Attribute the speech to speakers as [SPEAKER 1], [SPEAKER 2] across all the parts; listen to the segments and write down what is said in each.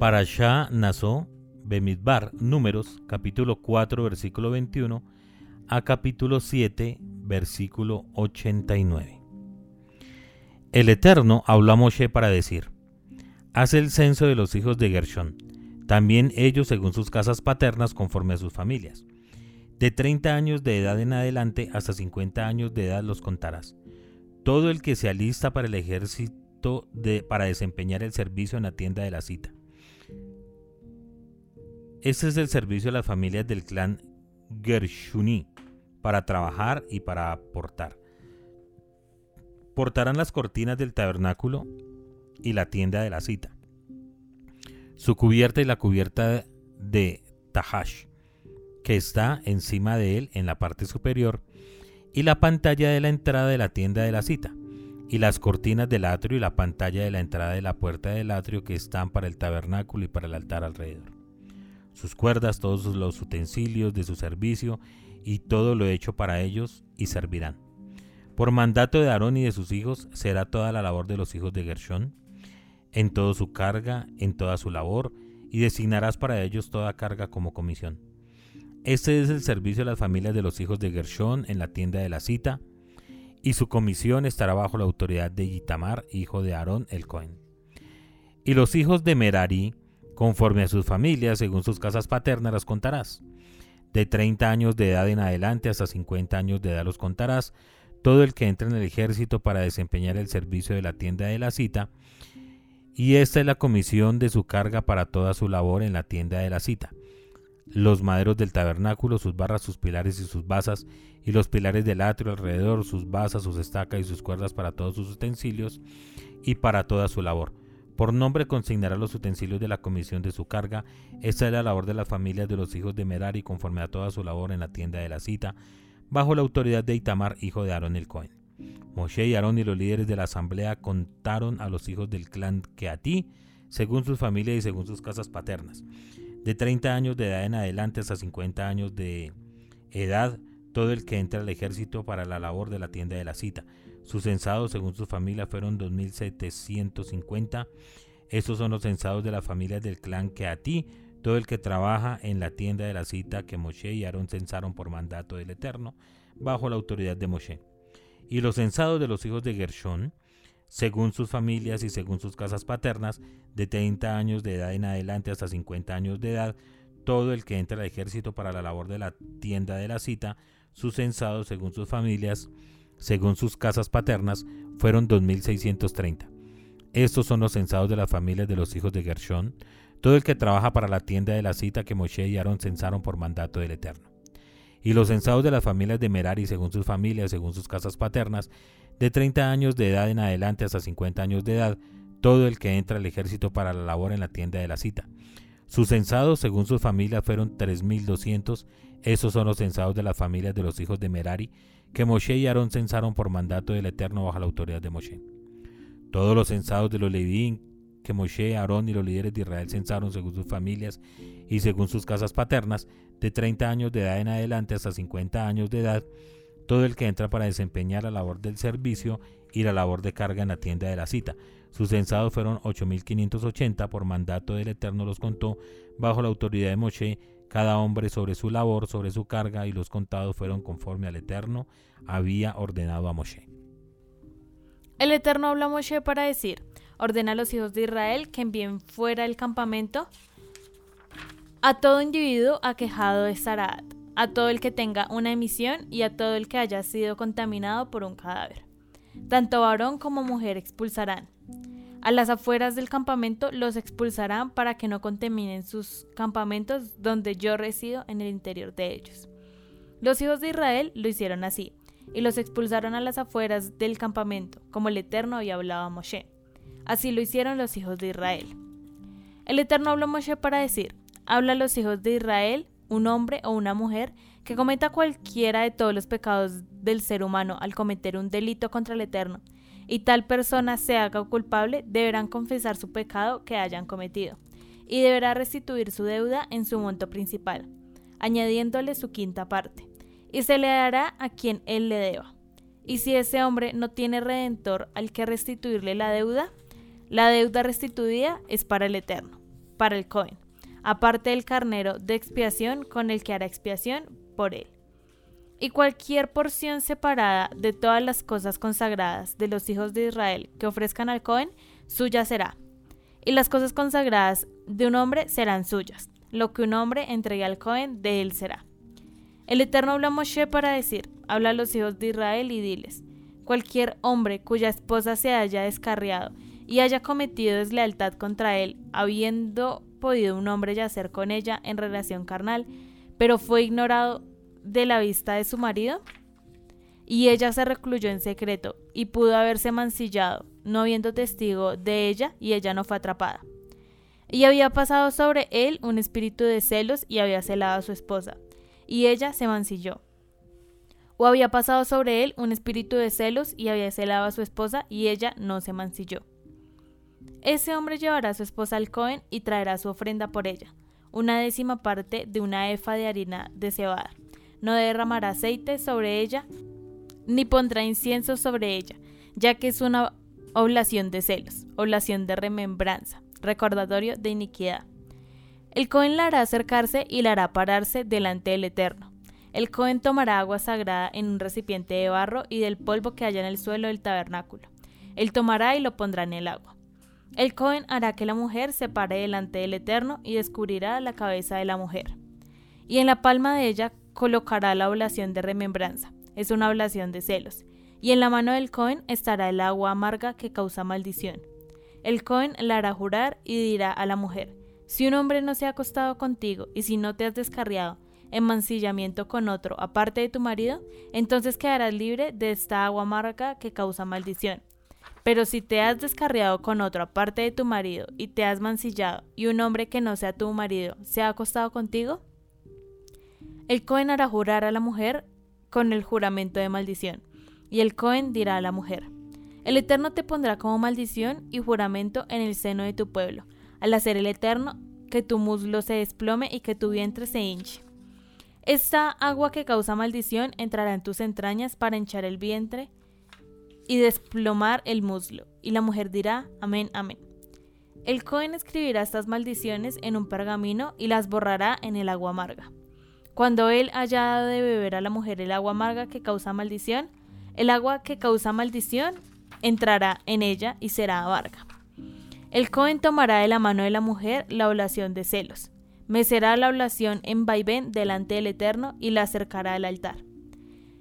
[SPEAKER 1] Parashá Nazó, Bemidbar, Números, capítulo 4, versículo 21 a capítulo 7, versículo 89. El Eterno habló a Moshe para decir, Haz el censo de los hijos de Gershón, también ellos según sus casas paternas conforme a sus familias. De 30 años de edad en adelante hasta 50 años de edad los contarás. Todo el que se alista para el ejército de, para desempeñar el servicio en la tienda de la cita. Este es el servicio de las familias del clan Gershuni, para trabajar y para aportar. Portarán las cortinas del tabernáculo y la tienda de la cita. Su cubierta y la cubierta de Tahash, que está encima de él en la parte superior, y la pantalla de la entrada de la tienda de la cita, y las cortinas del atrio y la pantalla de la entrada de la puerta del atrio que están para el tabernáculo y para el altar alrededor. Sus cuerdas, todos los utensilios de su servicio y todo lo hecho para ellos y servirán. Por mandato de Aarón y de sus hijos será toda la labor de los hijos de Gershón, en toda su carga, en toda su labor, y designarás para ellos toda carga como comisión. Este es el servicio de las familias de los hijos de Gershón en la tienda de la cita, y su comisión estará bajo la autoridad de Itamar, hijo de Aarón el Cohen. Y los hijos de Merari, conforme a sus familias, según sus casas paternas, las contarás. De 30 años de edad en adelante hasta 50 años de edad los contarás, todo el que entra en el ejército para desempeñar el servicio de la tienda de la cita, y esta es la comisión de su carga para toda su labor en la tienda de la cita. Los maderos del tabernáculo, sus barras, sus pilares y sus basas, y los pilares del atrio alrededor, sus basas, sus estacas y sus cuerdas para todos sus utensilios y para toda su labor. Por nombre consignará los utensilios de la comisión de su carga. Esta es la labor de las familias de los hijos de Merari conforme a toda su labor en la tienda de la cita, bajo la autoridad de Itamar, hijo de Aarón el Cohen. Moshe y Aarón y los líderes de la asamblea contaron a los hijos del clan ti, según sus familias y según sus casas paternas. De 30 años de edad en adelante hasta 50 años de edad, todo el que entra al ejército para la labor de la tienda de la cita. Sus censados, según su familia, fueron 2.750. Estos son los censados de las familias del clan que a ti, todo el que trabaja en la tienda de la cita que Moshe y Aarón censaron por mandato del Eterno, bajo la autoridad de Moshe y los censados de los hijos de Gershón, según sus familias y según sus casas paternas, de 30 años de edad en adelante hasta 50 años de edad, todo el que entra al ejército para la labor de la tienda de la cita, sus censados según sus familias, según sus casas paternas, fueron 2.630. Estos son los censados de las familias de los hijos de Gershón, todo el que trabaja para la tienda de la cita que Moshe y Aarón censaron por mandato del Eterno y los censados de las familias de Merari según sus familias, según sus casas paternas, de 30 años de edad en adelante hasta 50 años de edad, todo el que entra al ejército para la labor en la tienda de la cita. Sus censados según sus familias fueron 3.200, esos son los censados de las familias de los hijos de Merari, que Moshe y Aarón censaron por mandato del Eterno bajo la autoridad de Moshe. Todos los censados de los Levín que Moshe, Aarón y los líderes de Israel censaron según sus familias y según sus casas paternas, de 30 años de edad en adelante hasta 50 años de edad, todo el que entra para desempeñar la labor del servicio y la labor de carga en la tienda de la cita. Sus censados fueron 8.580, por mandato del Eterno los contó, bajo la autoridad de Moshe, cada hombre sobre su labor, sobre su carga, y los contados fueron conforme al Eterno había ordenado a Moshe.
[SPEAKER 2] El Eterno habla a Moshe para decir, ordena a los hijos de Israel que envíen fuera del campamento a todo individuo aquejado de Saraat, a todo el que tenga una emisión y a todo el que haya sido contaminado por un cadáver. Tanto varón como mujer expulsarán. A las afueras del campamento los expulsarán para que no contaminen sus campamentos donde yo resido en el interior de ellos. Los hijos de Israel lo hicieron así, y los expulsaron a las afueras del campamento, como el Eterno había hablado a Moshe. Así lo hicieron los hijos de Israel. El Eterno habló a Moshe para decir, habla a los hijos de Israel, un hombre o una mujer, que cometa cualquiera de todos los pecados del ser humano al cometer un delito contra el Eterno, y tal persona se haga culpable, deberán confesar su pecado que hayan cometido, y deberá restituir su deuda en su monto principal, añadiéndole su quinta parte, y se le dará a quien él le deba. Y si ese hombre no tiene redentor al que restituirle la deuda, la deuda restituida es para el Eterno. para el Cohen, aparte del carnero de expiación con el que hará expiación por él. Y cualquier porción separada de todas las cosas consagradas de los hijos de Israel que ofrezcan al Cohen, suya será. Y las cosas consagradas de un hombre serán suyas. Lo que un hombre entregue al Cohen, de él será. El Eterno habla a Moshe para decir, habla a los hijos de Israel y diles, cualquier hombre cuya esposa se haya descarriado y haya cometido deslealtad contra él, habiendo podido un hombre yacer con ella en relación carnal, pero fue ignorado de la vista de su marido, y ella se recluyó en secreto y pudo haberse mancillado, no habiendo testigo de ella, y ella no fue atrapada. Y había pasado sobre él un espíritu de celos y había celado a su esposa, y ella se mancilló. O había pasado sobre él un espíritu de celos y había celado a su esposa, y ella no se mancilló. Ese hombre llevará a su esposa al Cohen y traerá su ofrenda por ella, una décima parte de una efa de harina de cebada. No derramará aceite sobre ella, ni pondrá incienso sobre ella, ya que es una oblación de celos, oblación de remembranza, recordatorio de iniquidad. El Cohen la hará acercarse y la hará pararse delante del Eterno. El Cohen tomará agua sagrada en un recipiente de barro y del polvo que haya en el suelo del tabernáculo. Él tomará y lo pondrá en el agua. El Cohen hará que la mujer se pare delante del Eterno y descubrirá la cabeza de la mujer. Y en la palma de ella colocará la oblación de remembranza, es una oblación de celos. Y en la mano del Cohen estará el agua amarga que causa maldición. El Cohen la hará jurar y dirá a la mujer, si un hombre no se ha acostado contigo y si no te has descarriado en mancillamiento con otro aparte de tu marido, entonces quedarás libre de esta agua amarga que causa maldición. Pero si te has descarriado con otro aparte de tu marido y te has mancillado y un hombre que no sea tu marido se ha acostado contigo, el Cohen hará jurar a la mujer con el juramento de maldición, y el Cohen dirá a la mujer, el Eterno te pondrá como maldición y juramento en el seno de tu pueblo, al hacer el Eterno que tu muslo se desplome y que tu vientre se hinche. Esta agua que causa maldición entrará en tus entrañas para hinchar el vientre y desplomar el muslo. Y la mujer dirá, amén, amén. El Cohen escribirá estas maldiciones en un pergamino y las borrará en el agua amarga. Cuando él haya dado de beber a la mujer el agua amarga que causa maldición, el agua que causa maldición entrará en ella y será amarga. El Cohen tomará de la mano de la mujer la oblación de celos, mecerá la oblación en vaivén delante del Eterno y la acercará al altar.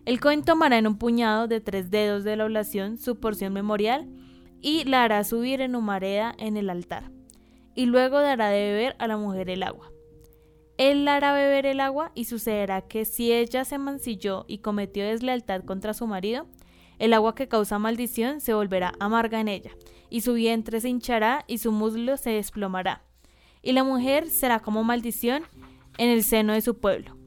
[SPEAKER 2] El Cohen tomará en un puñado de tres dedos de la oblación su porción memorial y la hará subir en humareda en el altar, y luego dará de beber a la mujer el agua. Él la hará beber el agua y sucederá que si ella se mancilló y cometió deslealtad contra su marido, el agua que causa maldición se volverá amarga en ella, y su vientre se hinchará y su muslo se desplomará. Y la mujer será como maldición en el seno de su pueblo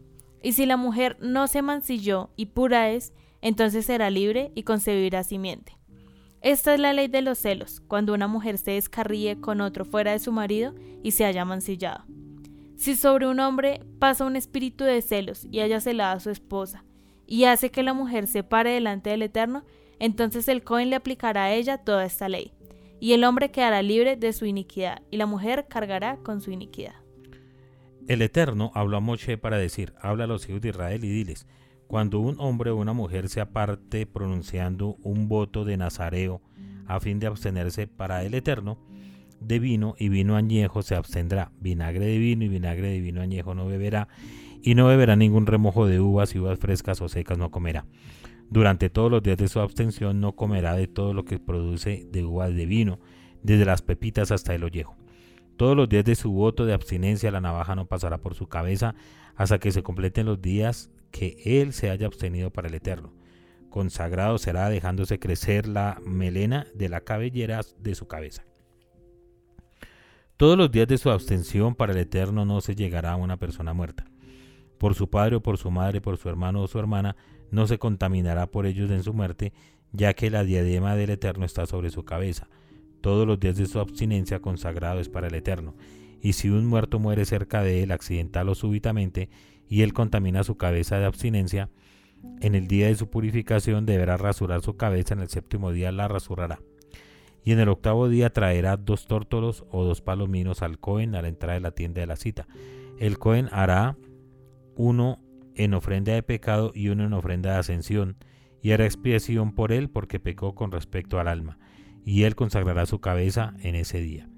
[SPEAKER 2] y si la mujer no se mancilló y pura es, entonces será libre y concebirá simiente. Esta es la ley de los celos, cuando una mujer se descarríe con otro fuera de su marido y se haya mancillado. Si sobre un hombre pasa un espíritu de celos y haya celado a su esposa, y hace que la mujer se pare delante del Eterno, entonces el Cohen le aplicará a ella toda esta ley, y el hombre quedará libre de su iniquidad, y la mujer cargará con su iniquidad.
[SPEAKER 1] El Eterno habló a Moshe para decir, habla a los hijos de Israel y diles, cuando un hombre o una mujer se aparte pronunciando un voto de nazareo a fin de abstenerse para el Eterno, de vino y vino añejo se abstendrá, vinagre de vino y vinagre de vino añejo no beberá, y no beberá ningún remojo de uvas y uvas frescas o secas no comerá. Durante todos los días de su abstención no comerá de todo lo que produce de uvas de vino, desde las pepitas hasta el ollejo. Todos los días de su voto de abstinencia la navaja no pasará por su cabeza hasta que se completen los días que él se haya abstenido para el Eterno. Consagrado será dejándose crecer la melena de la cabellera de su cabeza. Todos los días de su abstención para el Eterno no se llegará a una persona muerta. Por su padre o por su madre, por su hermano o su hermana, no se contaminará por ellos en su muerte, ya que la diadema del Eterno está sobre su cabeza todos los días de su abstinencia consagrado es para el Eterno. Y si un muerto muere cerca de él accidental o súbitamente, y él contamina su cabeza de abstinencia, en el día de su purificación deberá rasurar su cabeza, en el séptimo día la rasurará. Y en el octavo día traerá dos tórtolos o dos palominos al Cohen a la entrada de la tienda de la cita. El Cohen hará uno en ofrenda de pecado y uno en ofrenda de ascensión, y hará expiación por él porque pecó con respecto al alma, y él consagrará su cabeza en ese día.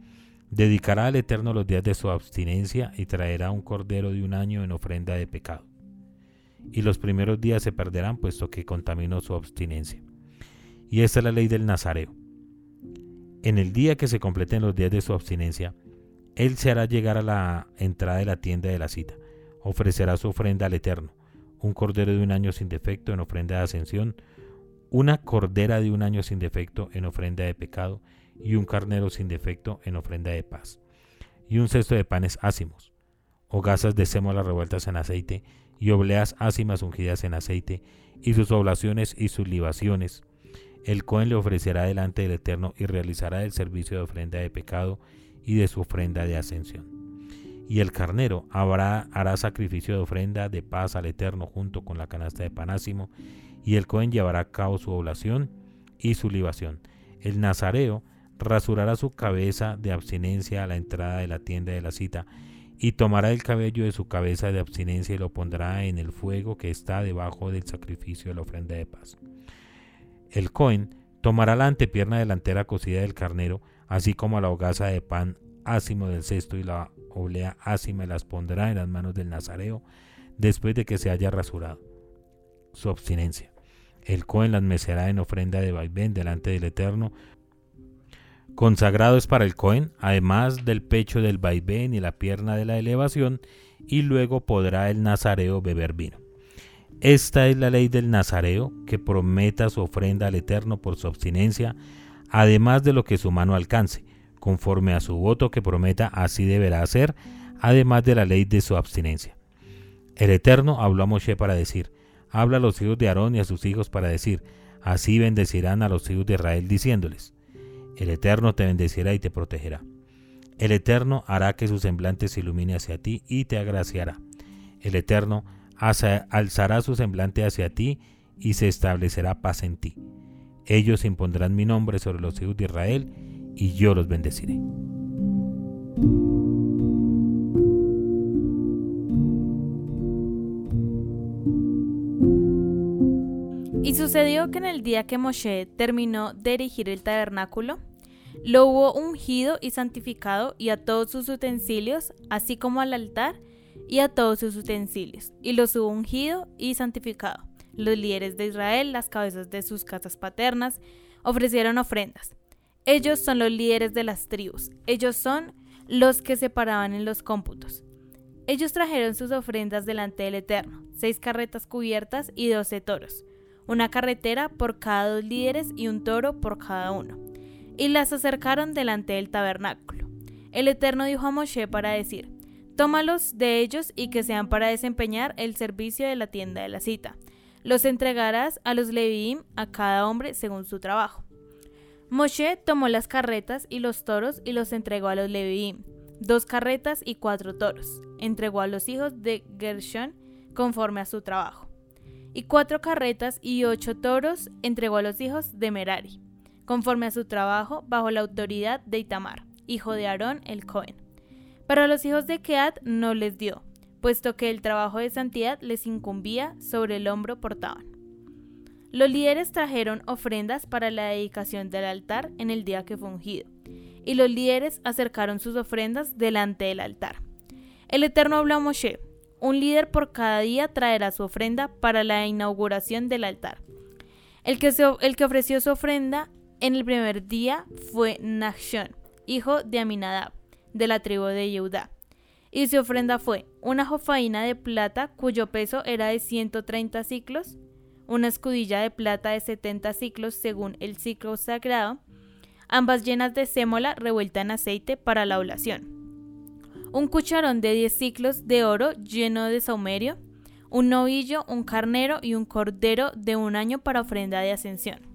[SPEAKER 1] Dedicará al Eterno los días de su abstinencia y traerá un cordero de un año en ofrenda de pecado. Y los primeros días se perderán puesto que contaminó su abstinencia. Y esta es la ley del Nazareo. En el día que se completen los días de su abstinencia, él se hará llegar a la entrada de la tienda de la cita, ofrecerá su ofrenda al Eterno, un cordero de un año sin defecto en ofrenda de ascensión, una cordera de un año sin defecto en ofrenda de pecado, y un carnero sin defecto en ofrenda de paz, y un cesto de panes ácimos, hogazas de sémola revueltas en aceite, y obleas ácimas ungidas en aceite, y sus oblaciones y sus libaciones. El Cohen le ofrecerá delante del Eterno y realizará el servicio de ofrenda de pecado y de su ofrenda de ascensión. Y el carnero hará sacrificio de ofrenda de paz al Eterno junto con la canasta de panásimo, y el Cohen llevará a cabo su oblación y su libación. El nazareo rasurará su cabeza de abstinencia a la entrada de la tienda de la cita, y tomará el cabello de su cabeza de abstinencia y lo pondrá en el fuego que está debajo del sacrificio de la ofrenda de paz. El Cohen tomará la antepierna delantera cocida del carnero, así como la hogaza de pan ácimo del cesto y la oblea ácima y las pondrá en las manos del nazareo después de que se haya rasurado su abstinencia. El Cohen las mecerá en ofrenda de vaivén delante del Eterno Consagrado es para el Cohen, además del pecho del vaivén y la pierna de la elevación, y luego podrá el nazareo beber vino. Esta es la ley del nazareo, que prometa su ofrenda al Eterno por su abstinencia, además de lo que su mano alcance, conforme a su voto que prometa, así deberá hacer, además de la ley de su abstinencia. El Eterno habló a Moshe para decir, habla a los hijos de Aarón y a sus hijos para decir, así bendecirán a los hijos de Israel diciéndoles, el Eterno te bendecirá y te protegerá. El Eterno hará que su semblante se ilumine hacia ti y te agraciará. El Eterno alzará su semblante hacia ti y se establecerá paz en ti. Ellos impondrán mi nombre sobre los hijos de Israel y yo los bendeciré.
[SPEAKER 2] Y sucedió que en el día que Moshe terminó de erigir el tabernáculo, lo hubo ungido y santificado y a todos sus utensilios, así como al altar y a todos sus utensilios, y los hubo ungido y santificado. Los líderes de Israel, las cabezas de sus casas paternas, ofrecieron ofrendas. Ellos son los líderes de las tribus, ellos son los que se paraban en los cómputos. Ellos trajeron sus ofrendas delante del Eterno, seis carretas cubiertas y doce toros una carretera por cada dos líderes y un toro por cada uno. Y las acercaron delante del tabernáculo. El Eterno dijo a Moshe para decir, Tómalos de ellos y que sean para desempeñar el servicio de la tienda de la cita. Los entregarás a los Leviim a cada hombre según su trabajo. Moshe tomó las carretas y los toros y los entregó a los Leviim, dos carretas y cuatro toros. Entregó a los hijos de Gershon conforme a su trabajo y cuatro carretas y ocho toros entregó a los hijos de Merari, conforme a su trabajo bajo la autoridad de Itamar, hijo de Aarón el Cohen. Para los hijos de Keat no les dio, puesto que el trabajo de santidad les incumbía, sobre el hombro portaban. Los líderes trajeron ofrendas para la dedicación del altar en el día que fue ungido, y los líderes acercaron sus ofrendas delante del altar. El Eterno habló a Moshe, un líder por cada día traerá su ofrenda para la inauguración del altar. El que, el que ofreció su ofrenda en el primer día fue Nachshon, hijo de Aminadab, de la tribu de Yehudá. Y su ofrenda fue una jofaina de plata cuyo peso era de 130 ciclos, una escudilla de plata de 70 ciclos según el ciclo sagrado, ambas llenas de sémola revuelta en aceite para la oblación un cucharón de 10 ciclos de oro lleno de saumerio, un novillo, un carnero y un cordero de un año para ofrenda de ascensión.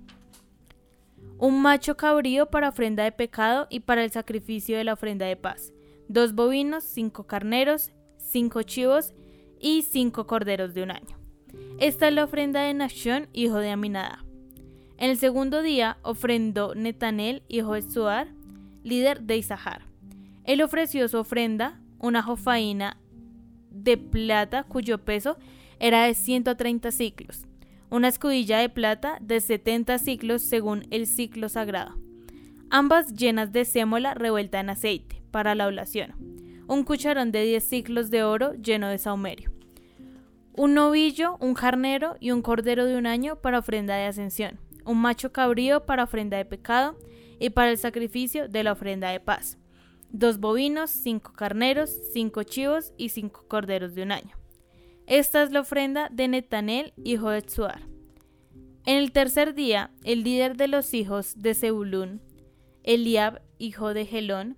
[SPEAKER 2] Un macho cabrío para ofrenda de pecado y para el sacrificio de la ofrenda de paz. Dos bovinos, cinco carneros, cinco chivos y cinco corderos de un año. Esta es la ofrenda de Nashon, hijo de Aminadab. En el segundo día ofrendó Netanel, hijo de Suar, líder de Isahar. Él ofreció su ofrenda, una jofaína de plata cuyo peso era de 130 ciclos, una escudilla de plata de 70 ciclos según el ciclo sagrado, ambas llenas de sémola revuelta en aceite para la oblación, un cucharón de 10 ciclos de oro lleno de saumerio, un novillo, un carnero y un cordero de un año para ofrenda de ascensión, un macho cabrío para ofrenda de pecado y para el sacrificio de la ofrenda de paz dos bovinos, cinco carneros, cinco chivos y cinco corderos de un año. Esta es la ofrenda de Netanel, hijo de Tsuar. En el tercer día, el líder de los hijos de Zebulún, Eliab, hijo de Gelón,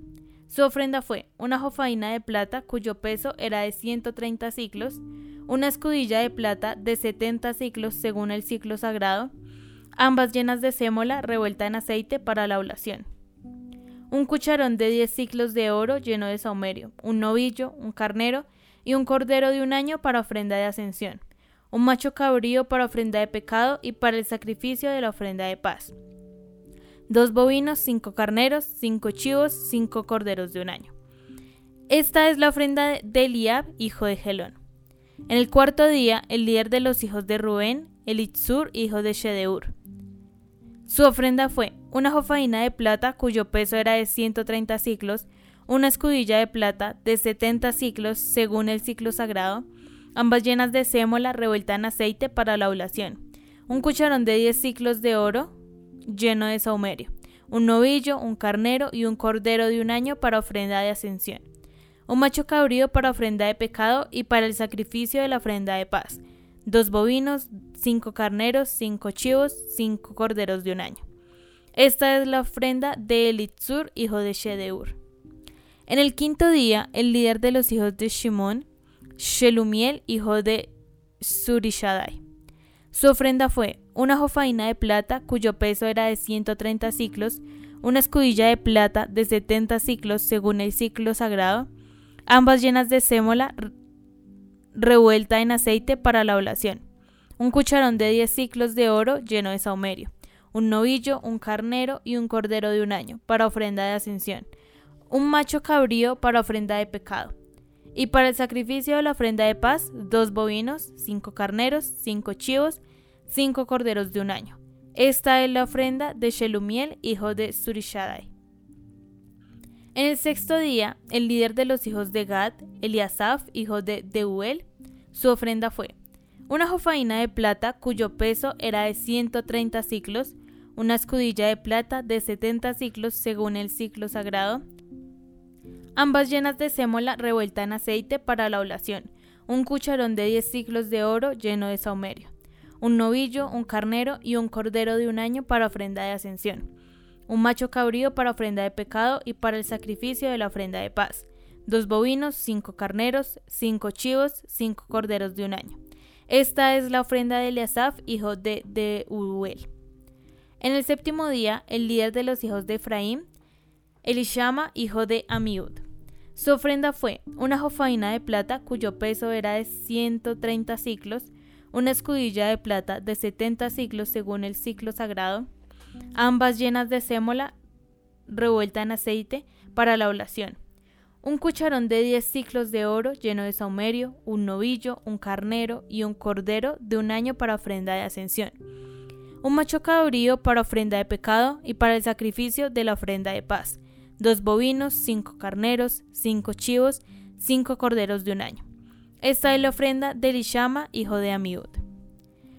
[SPEAKER 2] su ofrenda fue una jofaina de plata cuyo peso era de 130 ciclos, una escudilla de plata de 70 ciclos según el ciclo sagrado, ambas llenas de sémola revuelta en aceite para la oblación un cucharón de 10 ciclos de oro lleno de saumerio, un novillo, un carnero y un cordero de un año para ofrenda de ascensión, un macho cabrío para ofrenda de pecado y para el sacrificio de la ofrenda de paz, dos bovinos, cinco carneros, cinco chivos, cinco corderos de un año. Esta es la ofrenda de Eliab, hijo de Gelón. En el cuarto día, el líder de los hijos de Rubén, Elitzur, hijo de Shedeur. Su ofrenda fue una jofaina de plata cuyo peso era de 130 ciclos, una escudilla de plata de 70 ciclos según el ciclo sagrado, ambas llenas de sémola revuelta en aceite para la oblación, un cucharón de 10 ciclos de oro lleno de saumerio, un novillo, un carnero y un cordero de un año para ofrenda de ascensión, un macho cabrío para ofrenda de pecado y para el sacrificio de la ofrenda de paz, dos bovinos, cinco carneros, cinco chivos, cinco corderos de un año. Esta es la ofrenda de Elitzur, hijo de Shedeur. En el quinto día, el líder de los hijos de Shimón, Shelumiel, hijo de Surishadai. Su ofrenda fue una jofaina de plata cuyo peso era de 130 ciclos, una escudilla de plata de 70 ciclos según el ciclo sagrado, ambas llenas de sémola revuelta en aceite para la oblación, un cucharón de 10 ciclos de oro lleno de saumerio, un novillo, un carnero y un cordero de un año, para ofrenda de ascensión, un macho cabrío para ofrenda de pecado, y para el sacrificio de la ofrenda de paz, dos bovinos, cinco carneros, cinco chivos, cinco corderos de un año. Esta es la ofrenda de Shelumiel, hijo de Surishadai. En el sexto día, el líder de los hijos de Gad, Eliasaf, hijo de Deuel, su ofrenda fue una jofaina de plata cuyo peso era de 130 ciclos, una escudilla de plata de 70 ciclos según el ciclo sagrado, ambas llenas de sémola revuelta en aceite para la oblación, un cucharón de 10 ciclos de oro lleno de saumerio, un novillo, un carnero y un cordero de un año para ofrenda de ascensión, un macho cabrío para ofrenda de pecado y para el sacrificio de la ofrenda de paz, dos bovinos, cinco carneros, cinco chivos, cinco corderos de un año. Esta es la ofrenda de Eliasaf, hijo de Deuel. En el séptimo día, el líder de los hijos de Efraín, Elishama, hijo de Amiud. Su ofrenda fue una jofaina de plata cuyo peso era de 130 ciclos, una escudilla de plata de 70 ciclos según el ciclo sagrado, ambas llenas de sémola revuelta en aceite para la oblación, un cucharón de 10 ciclos de oro lleno de saumerio, un novillo, un carnero y un cordero de un año para ofrenda de ascensión un macho cabrío para ofrenda de pecado y para el sacrificio de la ofrenda de paz, dos bovinos, cinco carneros, cinco chivos, cinco corderos de un año. Esta es la ofrenda de Lishama, hijo de Amiud.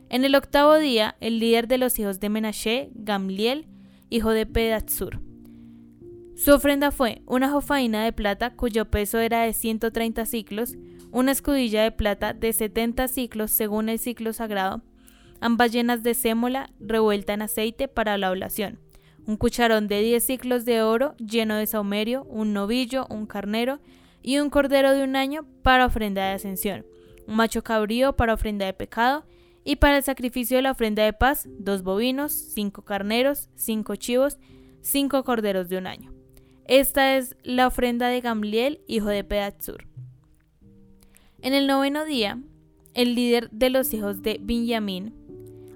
[SPEAKER 2] En el octavo día, el líder de los hijos de Menashe, Gamliel, hijo de Pedatsur. Su ofrenda fue una jofaina de plata cuyo peso era de 130 ciclos, una escudilla de plata de 70 ciclos según el ciclo sagrado, ambas llenas de sémola revuelta en aceite para la oblación, un cucharón de 10 ciclos de oro lleno de saumerio, un novillo, un carnero y un cordero de un año para ofrenda de ascensión, un macho cabrío para ofrenda de pecado, y para el sacrificio de la ofrenda de paz, dos bovinos, cinco carneros, cinco chivos, cinco corderos de un año. Esta es la ofrenda de Gamliel, hijo de Pedatsur. En el noveno día, el líder de los hijos de Benjamín,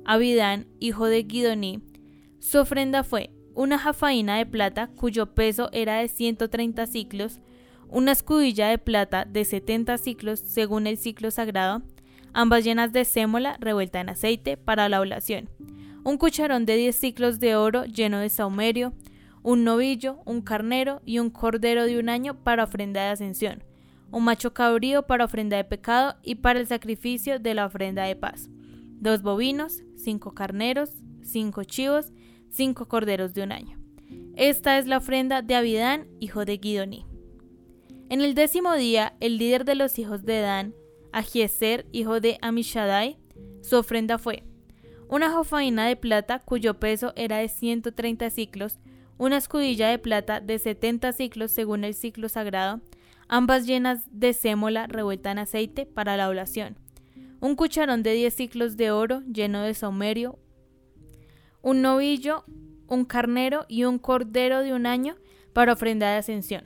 [SPEAKER 2] Abidán, hijo de Guidoní, Su ofrenda fue una jafaina de plata cuyo peso era de 130 ciclos, una escudilla de plata de 70 ciclos según el ciclo sagrado, ambas llenas de sémola revuelta en aceite para la oblación, un cucharón de 10 ciclos de oro lleno de saumerio, un novillo, un carnero y un cordero de un año para ofrenda de ascensión, un macho cabrío para ofrenda de pecado y para el sacrificio de la ofrenda de paz, dos bovinos, cinco carneros, cinco chivos, cinco corderos de un año. Esta es la ofrenda de Abidán, hijo de Guidoní. En el décimo día, el líder de los hijos de Dan, Agieser, hijo de Amishadai, su ofrenda fue una jofaina de plata cuyo peso era de 130 ciclos, una escudilla de plata de 70 ciclos según el ciclo sagrado, ambas llenas de sémola revuelta en aceite para la oblación, un cucharón de 10 ciclos de oro lleno de saumerio, un novillo, un carnero y un cordero de un año para ofrenda de ascensión,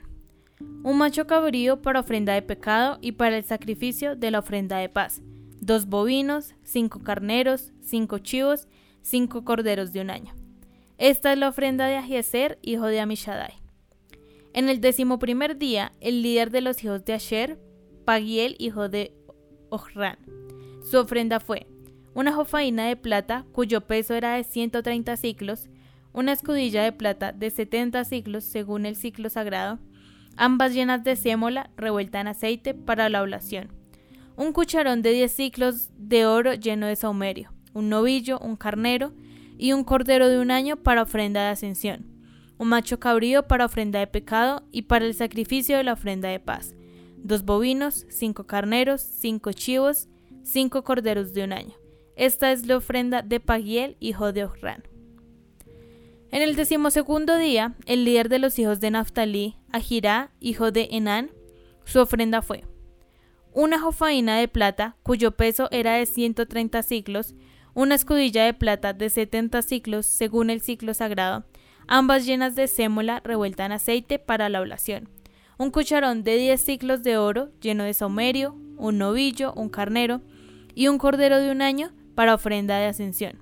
[SPEAKER 2] un macho cabrío para ofrenda de pecado y para el sacrificio de la ofrenda de paz, dos bovinos, cinco carneros, cinco chivos, cinco corderos de un año. Esta es la ofrenda de Ahieser, hijo de Amishadai. En el decimoprimer día, el líder de los hijos de Asher, Pagiel, hijo de Ohran. Su ofrenda fue una jofaina de plata cuyo peso era de 130 ciclos, una escudilla de plata de 70 ciclos según el ciclo sagrado, ambas llenas de sémola revuelta en aceite para la oblación, un cucharón de 10 ciclos de oro lleno de saumerio, un novillo, un carnero y un cordero de un año para ofrenda de ascensión, un macho cabrío para ofrenda de pecado y para el sacrificio de la ofrenda de paz, dos bovinos, cinco carneros, cinco chivos, cinco corderos de un año. Esta es la ofrenda de Pagiel, hijo de Ohran. En el decimosegundo día, el líder de los hijos de Naftali, Ahirá, hijo de Enán, su ofrenda fue una jofaina de plata cuyo peso era de 130 ciclos, una escudilla de plata de 70 ciclos según el ciclo sagrado, ambas llenas de sémola revuelta en aceite para la oblación, un cucharón de 10 ciclos de oro lleno de saumerio, un novillo, un carnero y un cordero de un año para ofrenda de ascensión,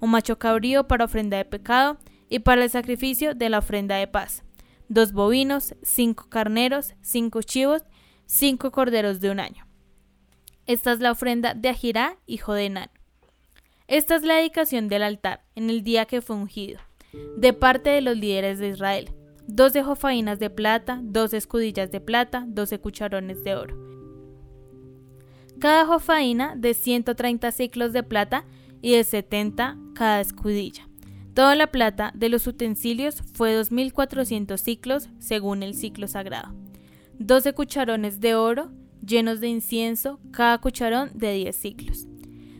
[SPEAKER 2] un macho cabrío para ofrenda de pecado y para el sacrificio de la ofrenda de paz, dos bovinos, cinco carneros, cinco chivos, cinco corderos de un año. Esta es la ofrenda de Ajirá, hijo de Nan. Esta es la dedicación del altar en el día que fue ungido, de parte de los líderes de Israel. Doce jofainas de plata, doce escudillas de plata, doce cucharones de oro. Cada jofaina de 130 ciclos de plata y de 70 cada escudilla. Toda la plata de los utensilios fue 2.400 ciclos según el ciclo sagrado. 12 cucharones de oro llenos de incienso, cada cucharón de 10 ciclos,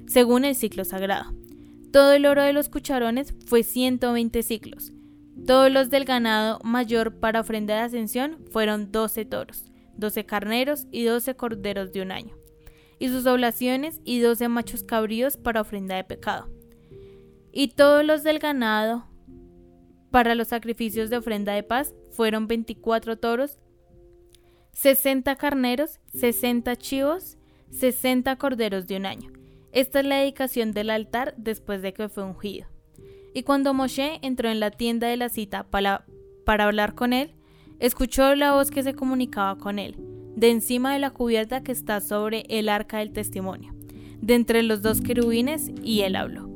[SPEAKER 2] según el ciclo sagrado. Todo el oro de los cucharones fue 120 ciclos. Todos los del ganado mayor para ofrenda de ascensión fueron 12 toros, 12 carneros y 12 corderos de un año, y sus oblaciones y 12 machos cabríos para ofrenda de pecado y todos los del ganado para los sacrificios de ofrenda de paz fueron 24 toros, 60 carneros, 60 chivos, 60 corderos de un año. Esta es la dedicación del altar después de que fue ungido. Y cuando Moshe entró en la tienda de la cita para, para hablar con él, escuchó la voz que se comunicaba con él, de encima de la cubierta que está sobre el arca del testimonio, de entre los dos querubines, y él habló.